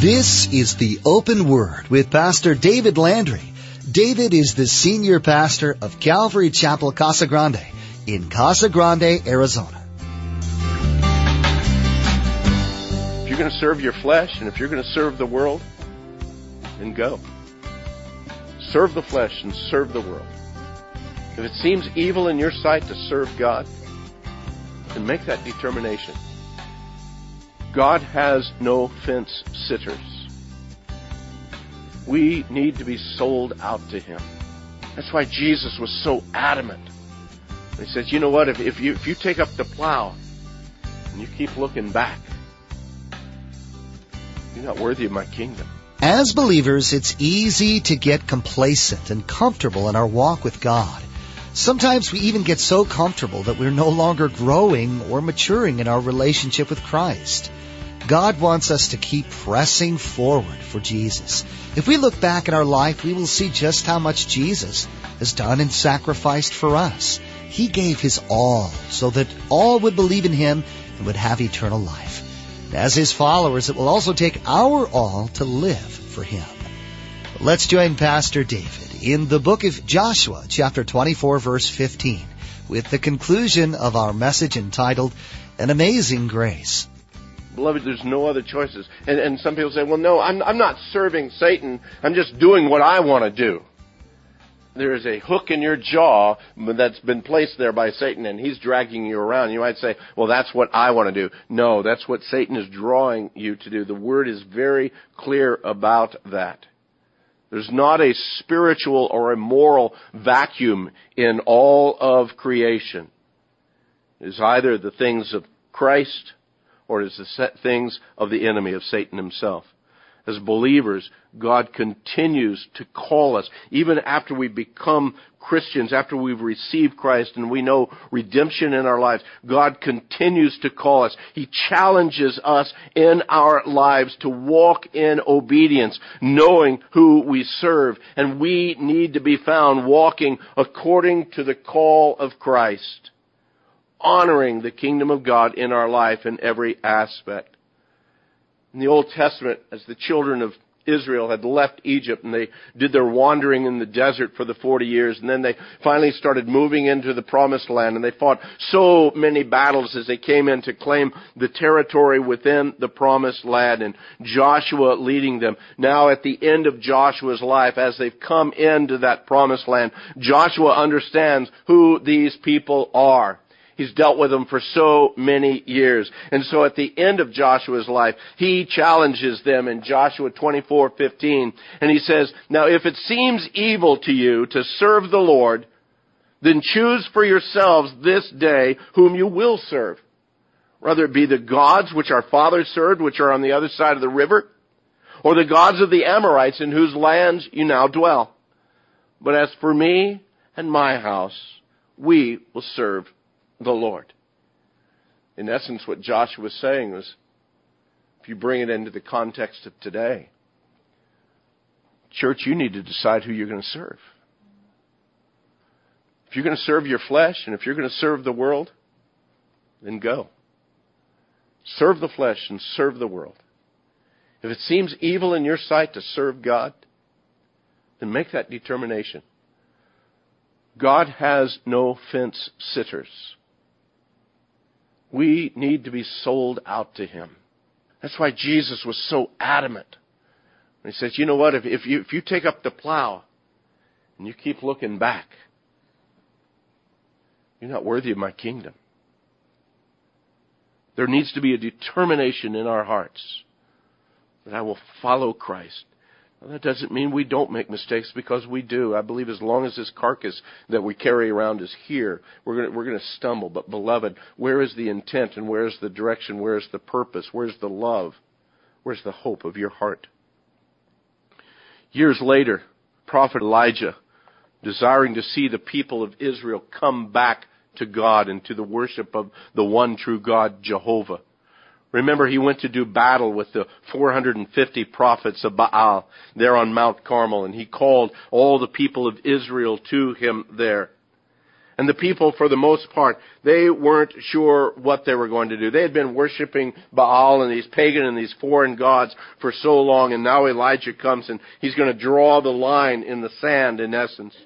This is the Open Word with Pastor David Landry. David is the senior pastor of Calvary Chapel Casa Grande in Casa Grande, Arizona. If you're going to serve your flesh and if you're going to serve the world, then go. Serve the flesh and serve the world. If it seems evil in your sight to serve God, then make that determination. God has no fence sitters. We need to be sold out to Him. That's why Jesus was so adamant. He says, you know what, if, if, you, if you take up the plow and you keep looking back, you're not worthy of my kingdom. As believers, it's easy to get complacent and comfortable in our walk with God. Sometimes we even get so comfortable that we're no longer growing or maturing in our relationship with Christ. God wants us to keep pressing forward for Jesus. If we look back in our life, we will see just how much Jesus has done and sacrificed for us. He gave His all so that all would believe in Him and would have eternal life. As His followers, it will also take our all to live for Him. Let's join Pastor David in the book of Joshua, chapter 24, verse 15, with the conclusion of our message entitled, An Amazing Grace. Beloved, there's no other choices. And, and some people say, well, no, I'm, I'm not serving Satan. I'm just doing what I want to do. There is a hook in your jaw that's been placed there by Satan and he's dragging you around. You might say, well, that's what I want to do. No, that's what Satan is drawing you to do. The word is very clear about that. There's not a spiritual or a moral vacuum in all of creation. It is either the things of Christ or is the things of the enemy, of Satan himself. As believers, God continues to call us, even after we become Christians, after we've received Christ and we know redemption in our lives, God continues to call us. He challenges us in our lives to walk in obedience, knowing who we serve. And we need to be found walking according to the call of Christ honoring the kingdom of God in our life in every aspect. In the Old Testament, as the children of Israel had left Egypt and they did their wandering in the desert for the 40 years and then they finally started moving into the promised land and they fought so many battles as they came in to claim the territory within the promised land and Joshua leading them. Now at the end of Joshua's life as they've come into that promised land, Joshua understands who these people are. He's dealt with them for so many years. And so at the end of Joshua's life, he challenges them in Joshua 24:15, and he says, "Now if it seems evil to you to serve the Lord, then choose for yourselves this day whom you will serve. Whether it be the gods which our fathers served, which are on the other side of the river, or the gods of the Amorites in whose lands you now dwell. But as for me and my house, we will serve the Lord. In essence, what Joshua was saying was, if you bring it into the context of today, church, you need to decide who you're going to serve. If you're going to serve your flesh and if you're going to serve the world, then go. Serve the flesh and serve the world. If it seems evil in your sight to serve God, then make that determination. God has no fence sitters. We need to be sold out to Him. That's why Jesus was so adamant. He says, you know what, if, if, you, if you take up the plow and you keep looking back, you're not worthy of my kingdom. There needs to be a determination in our hearts that I will follow Christ well, that doesn't mean we don't make mistakes because we do. I believe as long as this carcass that we carry around is here, we're going we're to stumble. But beloved, where is the intent and where is the direction? Where is the purpose? Where's the love? Where's the hope of your heart? Years later, prophet Elijah, desiring to see the people of Israel come back to God and to the worship of the one true God, Jehovah, Remember, he went to do battle with the 450 prophets of Baal there on Mount Carmel, and he called all the people of Israel to him there. And the people, for the most part, they weren't sure what they were going to do. They had been worshiping Baal and these pagan and these foreign gods for so long, and now Elijah comes and he's going to draw the line in the sand, in essence.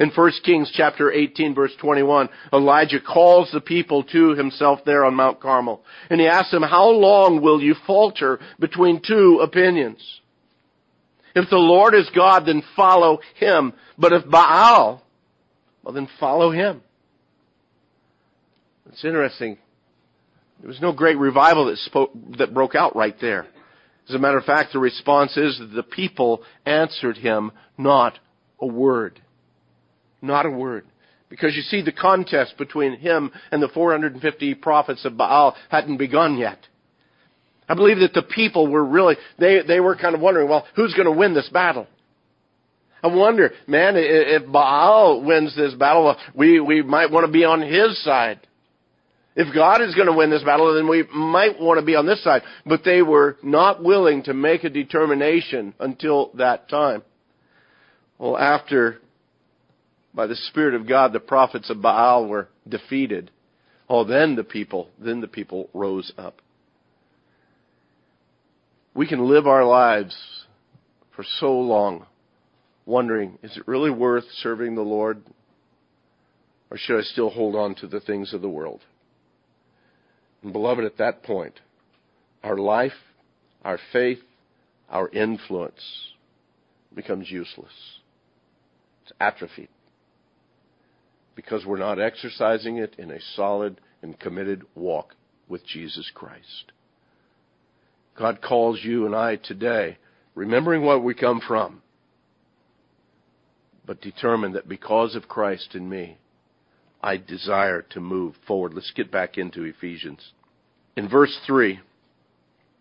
In 1 Kings chapter 18 verse 21, Elijah calls the people to himself there on Mount Carmel. And he asks them, how long will you falter between two opinions? If the Lord is God, then follow him. But if Baal, well, then follow him. It's interesting. There was no great revival that spoke, that broke out right there. As a matter of fact, the response is that the people answered him not a word. Not a word. Because you see, the contest between him and the 450 prophets of Baal hadn't begun yet. I believe that the people were really, they, they were kind of wondering, well, who's going to win this battle? I wonder, man, if Baal wins this battle, we, we might want to be on his side. If God is going to win this battle, then we might want to be on this side. But they were not willing to make a determination until that time. Well, after, by the Spirit of God, the prophets of Baal were defeated, oh, then the people, then the people rose up. We can live our lives for so long wondering, is it really worth serving the Lord? Or should I still hold on to the things of the world? And beloved, at that point, our life, our faith, our influence becomes useless. It's atrophied. Because we're not exercising it in a solid and committed walk with Jesus Christ. God calls you and I today, remembering what we come from, but determined that because of Christ in me, I desire to move forward. Let's get back into Ephesians. In verse 3,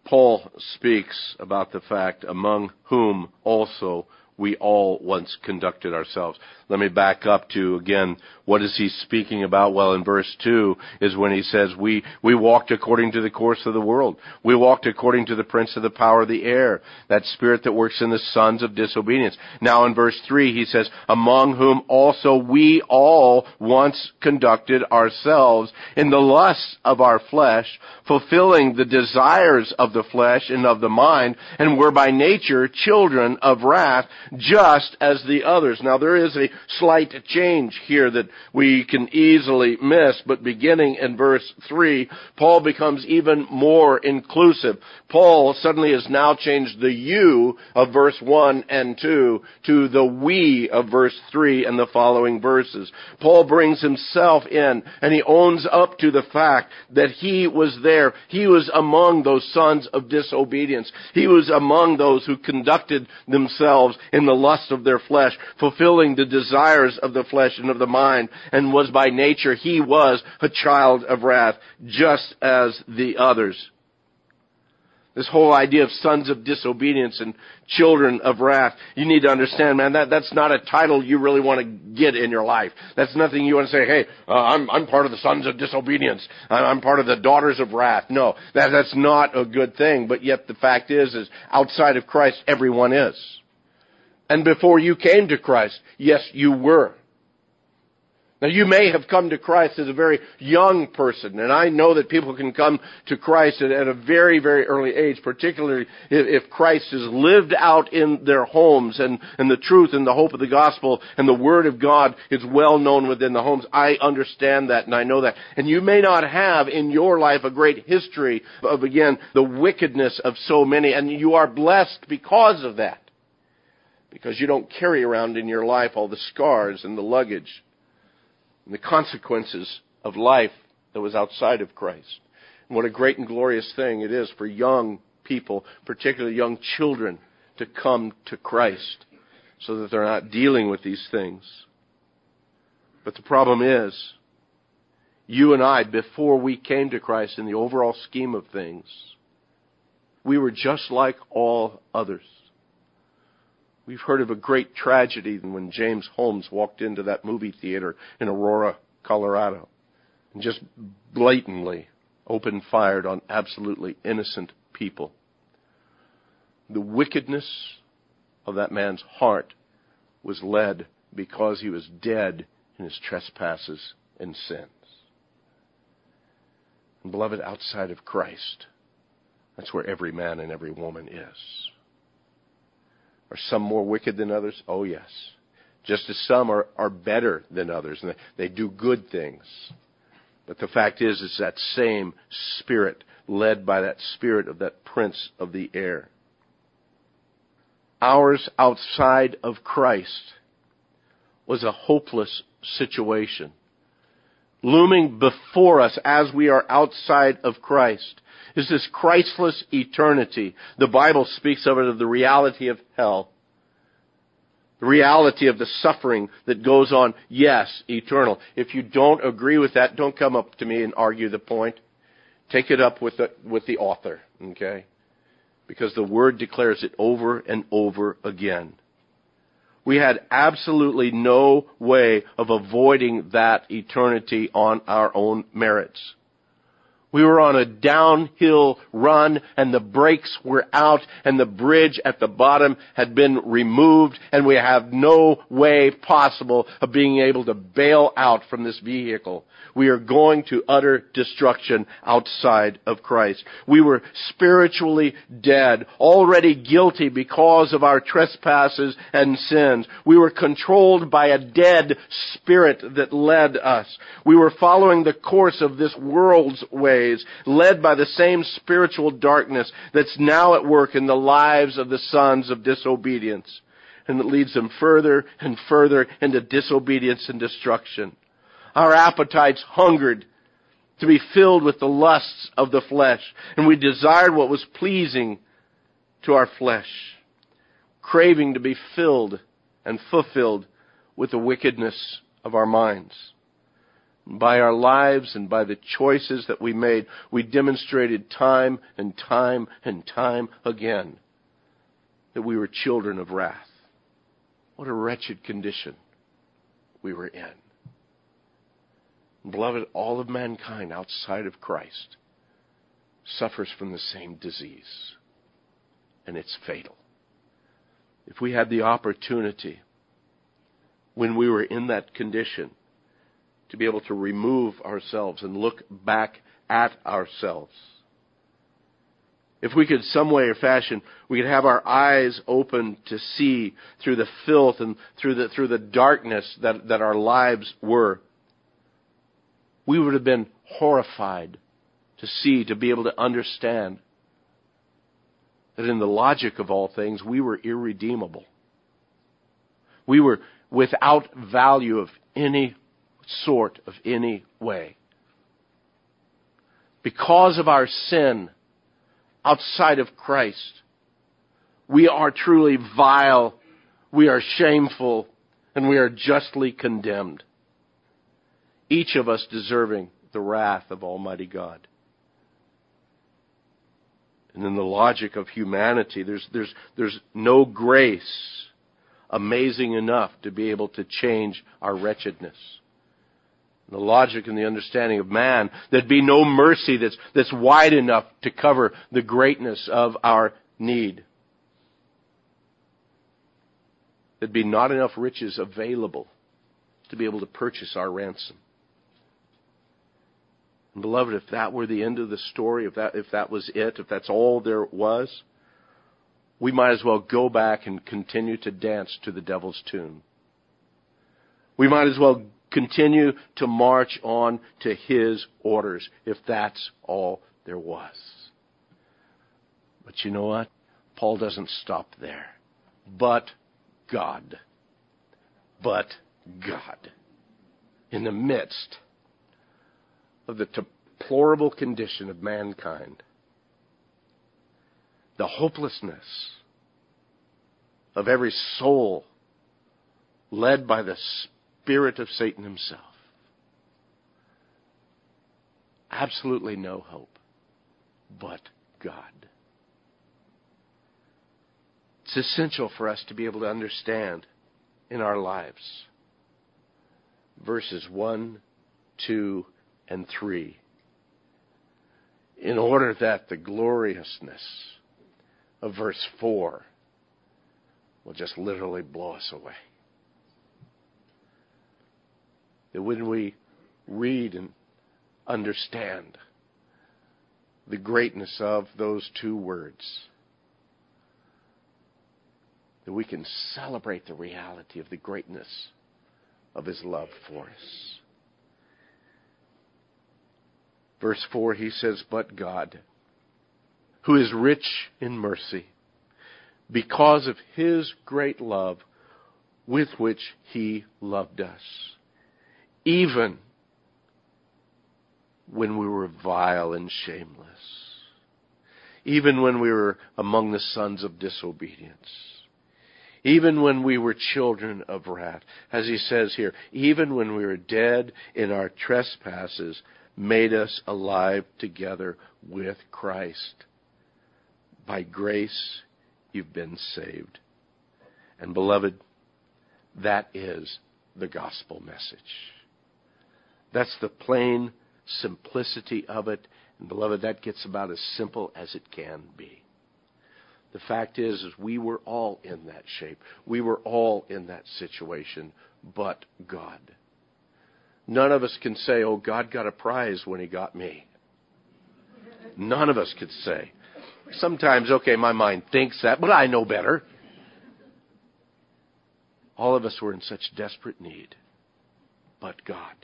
Paul speaks about the fact among whom also we all once conducted ourselves. Let me back up to again, what is he speaking about? Well, in verse 2 is when he says, we, we walked according to the course of the world. We walked according to the prince of the power of the air, that spirit that works in the sons of disobedience. Now in verse 3 he says, among whom also we all once conducted ourselves in the lusts of our flesh, fulfilling the desires of the flesh and of the mind, and were by nature children of wrath, just as the others. Now there is a slight change here that we can easily miss, but beginning in verse 3, Paul becomes even more inclusive. Paul suddenly has now changed the you of verse 1 and 2 to the we of verse 3 and the following verses. Paul brings himself in and he owns up to the fact that he was there. He was among those sons of disobedience. He was among those who conducted themselves in the lust of their flesh, fulfilling the desires of the flesh and of the mind, and was by nature, he was a child of wrath, just as the others. This whole idea of sons of disobedience and children of wrath. You need to understand, man, that, that's not a title you really want to get in your life. That's nothing you want to say, hey, uh, I'm, I'm part of the sons of disobedience. I'm part of the daughters of wrath. No, that, that's not a good thing. But yet the fact is, is outside of Christ, everyone is. And before you came to Christ, yes, you were. Now you may have come to Christ as a very young person, and I know that people can come to Christ at, a very, very early age, particularly if, Christ is lived out in their homes and, and the truth and the hope of the gospel and the Word of God is well known within the homes. I understand that and I know that. And you may not have in your life a great history of, again, the wickedness of so many, and you are blessed because of that because you don't carry around in your life all the scars and the luggage and the consequences of life that was outside of Christ. And what a great and glorious thing it is for young people, particularly young children, to come to Christ so that they're not dealing with these things. But the problem is, you and I, before we came to Christ in the overall scheme of things, we were just like all others. We've heard of a great tragedy when James Holmes walked into that movie theater in Aurora, Colorado, and just blatantly opened fired on absolutely innocent people. The wickedness of that man's heart was led because he was dead in his trespasses and sins. And beloved, outside of Christ, that's where every man and every woman is. Are some more wicked than others? Oh, yes. Just as some are, are better than others, and they, they do good things. But the fact is, it's that same spirit, led by that spirit of that prince of the air. Ours outside of Christ was a hopeless situation. Looming before us as we are outside of Christ is this Christless eternity. The Bible speaks of it of the reality of hell. The reality of the suffering that goes on, yes, eternal. If you don't agree with that, don't come up to me and argue the point. Take it up with the, with the author, okay? Because the Word declares it over and over again. We had absolutely no way of avoiding that eternity on our own merits. We were on a downhill run and the brakes were out and the bridge at the bottom had been removed and we have no way possible of being able to bail out from this vehicle. We are going to utter destruction outside of Christ. We were spiritually dead, already guilty because of our trespasses and sins. We were controlled by a dead spirit that led us. We were following the course of this world's ways, led by the same spiritual darkness that's now at work in the lives of the sons of disobedience. And it leads them further and further into disobedience and destruction. Our appetites hungered to be filled with the lusts of the flesh, and we desired what was pleasing to our flesh, craving to be filled and fulfilled with the wickedness of our minds. By our lives and by the choices that we made, we demonstrated time and time and time again that we were children of wrath. What a wretched condition we were in. Beloved, all of mankind outside of Christ suffers from the same disease, and it's fatal. If we had the opportunity when we were in that condition to be able to remove ourselves and look back at ourselves, if we could some way or fashion we could have our eyes open to see through the filth and through the through the darkness that, that our lives were we would have been horrified to see, to be able to understand that in the logic of all things, we were irredeemable. We were without value of any sort, of any way. Because of our sin outside of Christ, we are truly vile, we are shameful, and we are justly condemned each of us deserving the wrath of Almighty God. And in the logic of humanity, there's, there's, there's no grace amazing enough to be able to change our wretchedness. The logic and the understanding of man, there'd be no mercy that's, that's wide enough to cover the greatness of our need. There'd be not enough riches available to be able to purchase our ransom. And beloved, if that were the end of the story, if that, if that was it, if that's all there was, we might as well go back and continue to dance to the devil's tune. We might as well continue to march on to his orders if that's all there was. But you know what? Paul doesn't stop there. But God. But God. In the midst of the deplorable condition of mankind, the hopelessness of every soul led by the spirit of Satan himself. Absolutely no hope but God. It's essential for us to be able to understand in our lives verses 1, 2, and 3 in order that the gloriousness of verse 4 will just literally blow us away. That when we read and understand the greatness of those two words, that we can celebrate the reality of the greatness of His love for us. Verse 4, he says, But God, who is rich in mercy, because of His great love with which He loved us, even when we were vile and shameless, even when we were among the sons of disobedience, even when we were children of wrath, as he says here, even when we were dead in our trespasses, made us alive together with Christ. By grace, you've been saved. And beloved, that is the gospel message. That's the plain simplicity of it. And beloved, that gets about as simple as it can be. The fact is, is we were all in that shape. We were all in that situation, but God. None of us can say, oh, God got a prize when he got me. None of us could say. Sometimes, okay, my mind thinks that, but I know better. All of us were in such desperate need, but God.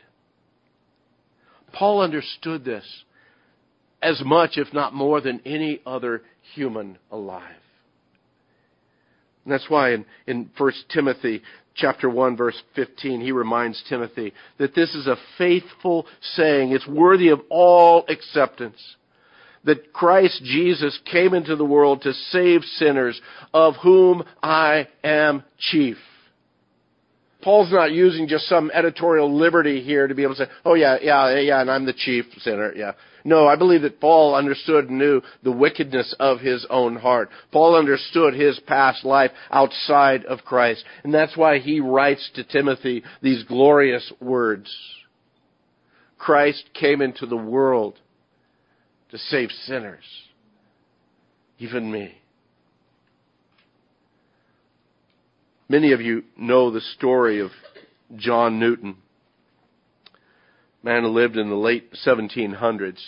Paul understood this as much, if not more, than any other human alive. And that's why in, in 1 Timothy chapter 1 verse 15, he reminds Timothy that this is a faithful saying. It's worthy of all acceptance. That Christ Jesus came into the world to save sinners, of whom I am chief. Paul's not using just some editorial liberty here to be able to say, oh yeah, yeah, yeah, and I'm the chief sinner, yeah. No, I believe that Paul understood and knew the wickedness of his own heart. Paul understood his past life outside of Christ. And that's why he writes to Timothy these glorious words. Christ came into the world to save sinners, even me. Many of you know the story of John Newton a man who lived in the late 1700s.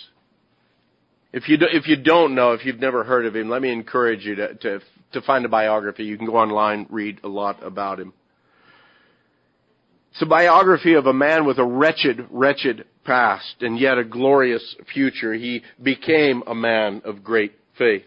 If you, do, if you don't know, if you've never heard of him, let me encourage you to, to, to find a biography. You can go online, read a lot about him. It's a biography of a man with a wretched, wretched past and yet a glorious future. He became a man of great faith.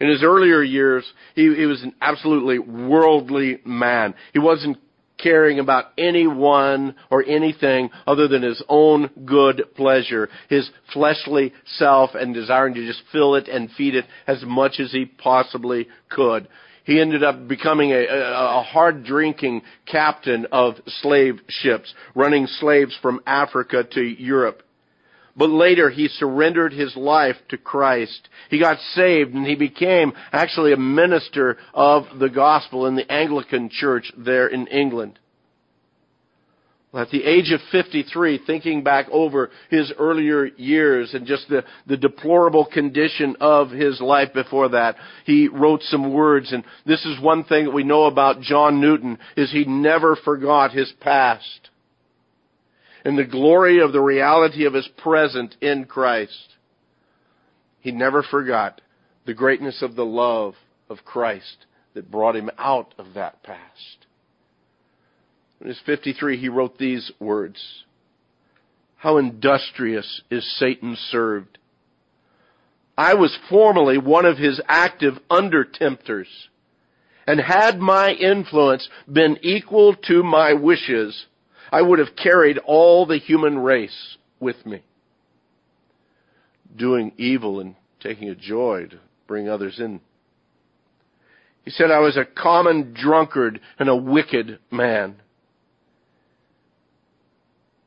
In his earlier years, he, he was an absolutely worldly man. He wasn't caring about anyone or anything other than his own good pleasure, his fleshly self, and desiring to just fill it and feed it as much as he possibly could. He ended up becoming a, a, a hard drinking captain of slave ships, running slaves from Africa to Europe. But later he surrendered his life to Christ. He got saved and he became actually a minister of the gospel in the Anglican church there in England. At the age of 53, thinking back over his earlier years and just the, the deplorable condition of his life before that, he wrote some words. And this is one thing that we know about John Newton, is he never forgot his past and the glory of the reality of his present in Christ. He never forgot the greatness of the love of Christ that brought him out of that past. In his 53, he wrote these words How industrious is Satan served! I was formerly one of his active under tempters, and had my influence been equal to my wishes, I would have carried all the human race with me. Doing evil and taking a joy to bring others in. He said, I was a common drunkard and a wicked man.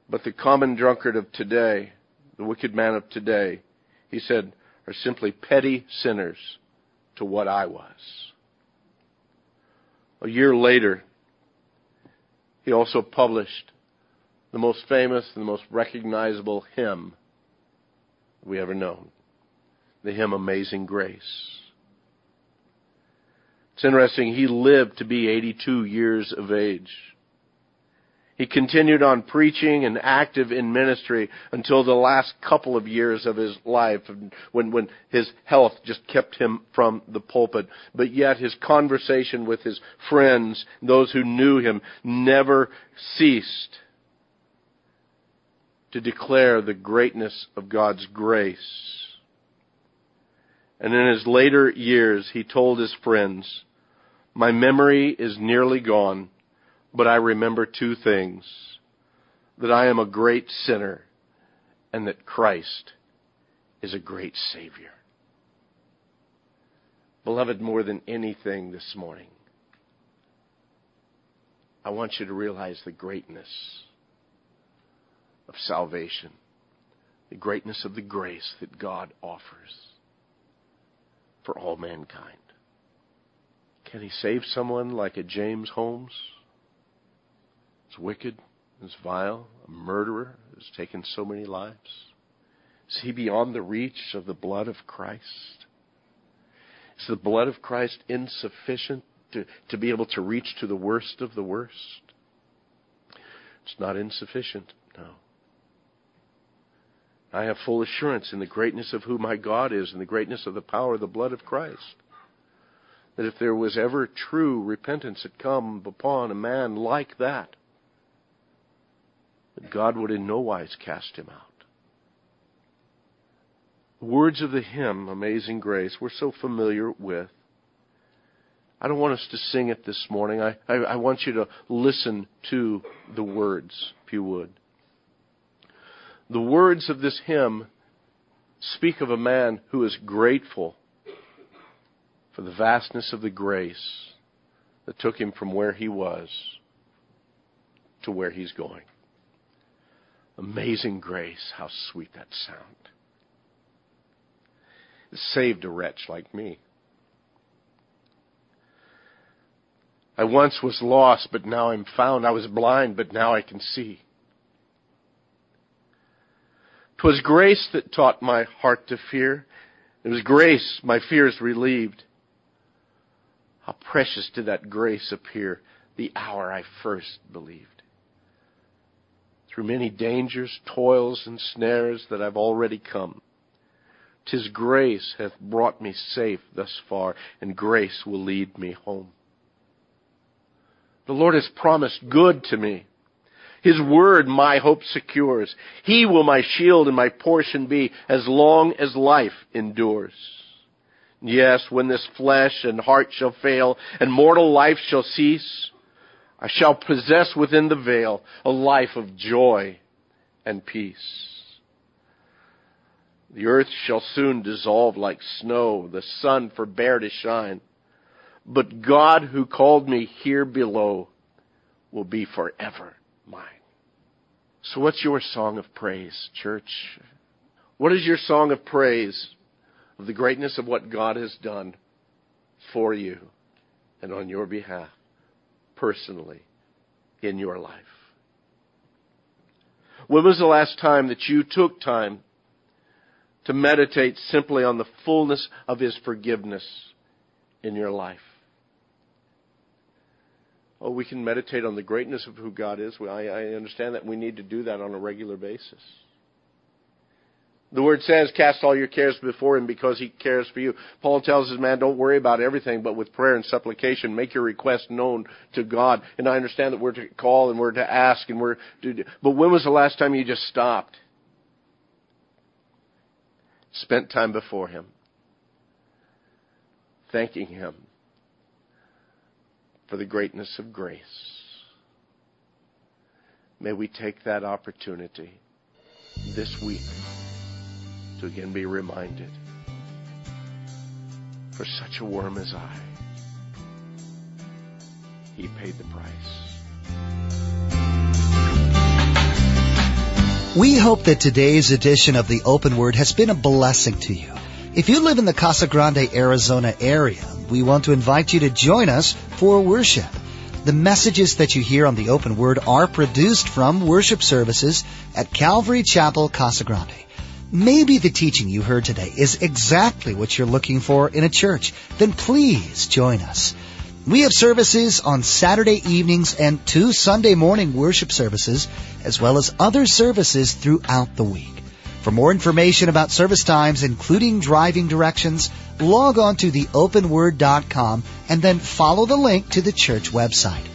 But the common drunkard of today, the wicked man of today, he said, are simply petty sinners to what I was. A year later, he also published the most famous and the most recognizable hymn we ever known the hymn Amazing Grace. It's interesting, he lived to be 82 years of age. He continued on preaching and active in ministry until the last couple of years of his life when, when his health just kept him from the pulpit. But yet his conversation with his friends, those who knew him, never ceased to declare the greatness of God's grace. And in his later years, he told his friends, my memory is nearly gone but I remember two things that I am a great sinner and that Christ is a great Savior. Beloved, more than anything this morning, I want you to realize the greatness of salvation, the greatness of the grace that God offers for all mankind. Can He save someone like a James Holmes? is wicked, is vile, a murderer, has taken so many lives? Is he beyond the reach of the blood of Christ? Is the blood of Christ insufficient to, to be able to reach to the worst of the worst? It's not insufficient, no. I have full assurance in the greatness of who my God is and the greatness of the power of the blood of Christ. That if there was ever true repentance had come upon a man like that, that God would in no wise cast him out. The words of the hymn, Amazing Grace, we're so familiar with. I don't want us to sing it this morning. I, I, I want you to listen to the words, if you would. The words of this hymn speak of a man who is grateful for the vastness of the grace that took him from where he was to where he's going. Amazing grace, how sweet that sound. It saved a wretch like me. I once was lost, but now I'm found. I was blind, but now I can see. 'Twas grace that taught my heart to fear. It was grace my fears relieved. How precious did that grace appear the hour I first believed through many dangers, toils, and snares that I've already come. Tis grace hath brought me safe thus far, and grace will lead me home. The Lord has promised good to me. His word my hope secures. He will my shield and my portion be as long as life endures. Yes, when this flesh and heart shall fail and mortal life shall cease, I shall possess within the veil a life of joy and peace. The earth shall soon dissolve like snow, the sun forbear to shine. But God who called me here below will be forever mine. So what's your song of praise, church? What is your song of praise of the greatness of what God has done for you and on your behalf? personally in your life? When was the last time that you took time to meditate simply on the fullness of His forgiveness in your life? Oh, we can meditate on the greatness of who God is. I, I understand that we need to do that on a regular basis. The word says, cast all your cares before him because he cares for you. Paul tells his man, don't worry about everything, but with prayer and supplication, make your request known to God. And I understand that we're to call and we're to ask and we're to, do, but when was the last time you just stopped? Spent time before him. Thanking him for the greatness of grace. May we take that opportunity this week to again be reminded for such a worm as I, He paid the price. We hope that today's edition of the Open Word has been a blessing to you. If you live in the Casa Grande, Arizona area, we want to invite you to join us for worship. The messages that you hear on the Open Word are produced from worship services at Calvary Chapel, Casa Grande. Maybe the teaching you heard today is exactly what you're looking for in a church. Then please join us. We have services on Saturday evenings and two Sunday morning worship services, as well as other services throughout the week. For more information about service times, including driving directions, log on to theopenword.com and then follow the link to the church website.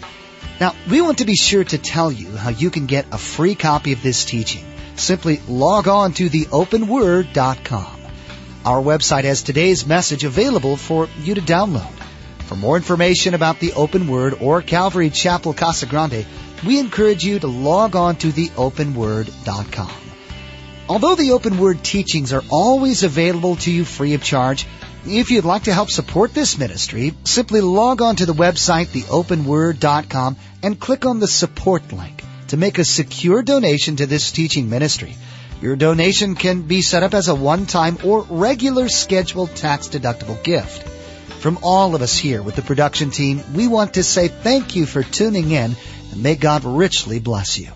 Now, we want to be sure to tell you how you can get a free copy of this teaching. Simply log on to theopenword.com. Our website has today's message available for you to download. For more information about the Open Word or Calvary Chapel Casa Grande, we encourage you to log on to theopenword.com. Although the Open Word teachings are always available to you free of charge, if you'd like to help support this ministry, simply log on to the website theopenword.com and click on the support link to make a secure donation to this teaching ministry. Your donation can be set up as a one-time or regular scheduled tax-deductible gift. From all of us here with the production team, we want to say thank you for tuning in and may God richly bless you.